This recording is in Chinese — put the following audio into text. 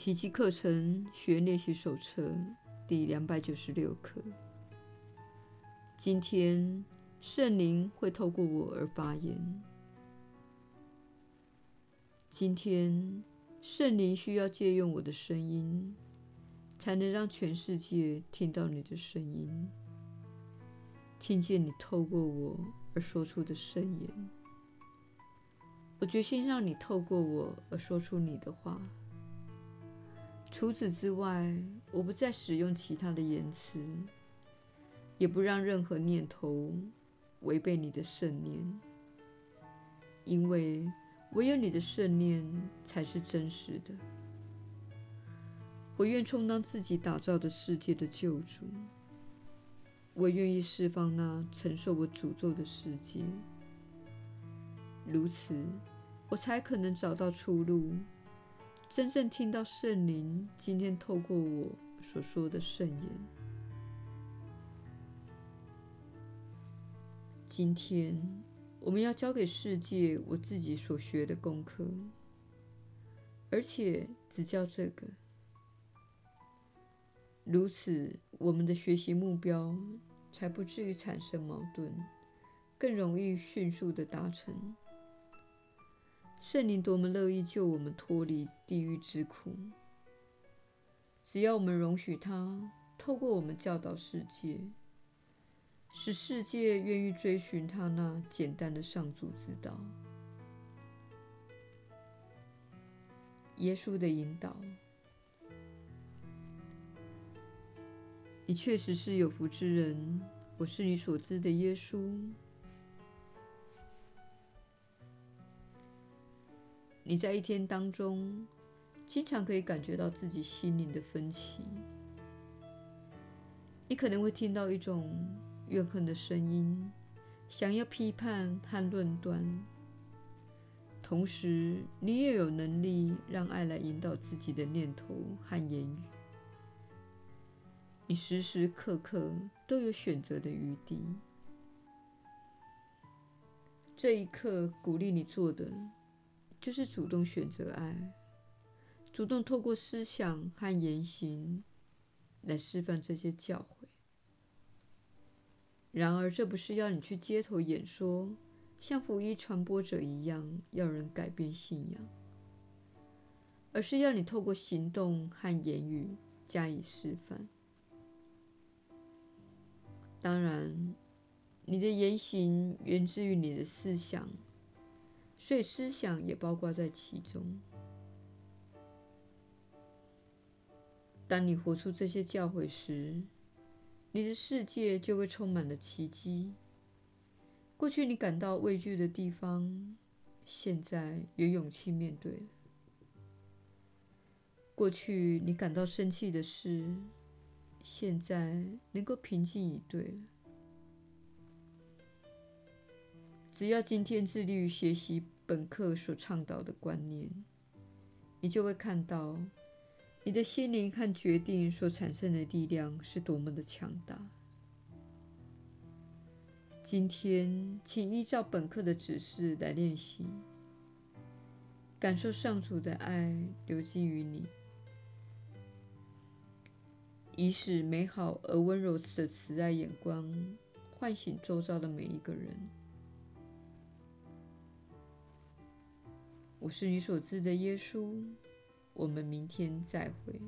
奇迹课程学练习手册第两百九十六课。今天圣灵会透过我而发言。今天圣灵需要借用我的声音，才能让全世界听到你的声音，听见你透过我而说出的圣言。我决心让你透过我而说出你的话。除此之外，我不再使用其他的言辞，也不让任何念头违背你的圣念，因为唯有你的圣念才是真实的。我愿充当自己打造的世界的救主，我愿意释放那承受我诅咒的世界。如此，我才可能找到出路，真正听到圣灵今天透过我所说的圣言。今天我们要教给世界我自己所学的功课，而且只教这个。如此，我们的学习目标才不至于产生矛盾，更容易迅速地达成。圣灵多么乐意救我们脱离地狱之苦！只要我们容许他透过我们教导世界，使世界愿意追寻他那简单的上主之道。耶稣的引导，你确实是有福之人。我是你所知的耶稣。你在一天当中，经常可以感觉到自己心灵的分歧。你可能会听到一种怨恨的声音，想要批判和论断。同时，你也有能力让爱来引导自己的念头和言语。你时时刻刻都有选择的余地。这一刻，鼓励你做的。就是主动选择爱，主动透过思想和言行来示范这些教诲。然而，这不是要你去街头演说，像福音传播者一样要人改变信仰，而是要你透过行动和言语加以示范。当然，你的言行源自于你的思想。所以思想也包括在其中。当你活出这些教诲时，你的世界就会充满了奇迹。过去你感到畏惧的地方，现在有勇气面对了；过去你感到生气的事，现在能够平静以对了。只要今天致力于学习本课所倡导的观念，你就会看到你的心灵和决定所产生的力量是多么的强大。今天，请依照本课的指示来练习，感受上主的爱流进于你，以使美好而温柔的慈爱眼光唤醒周遭的每一个人。我是你所知的耶稣，我们明天再会。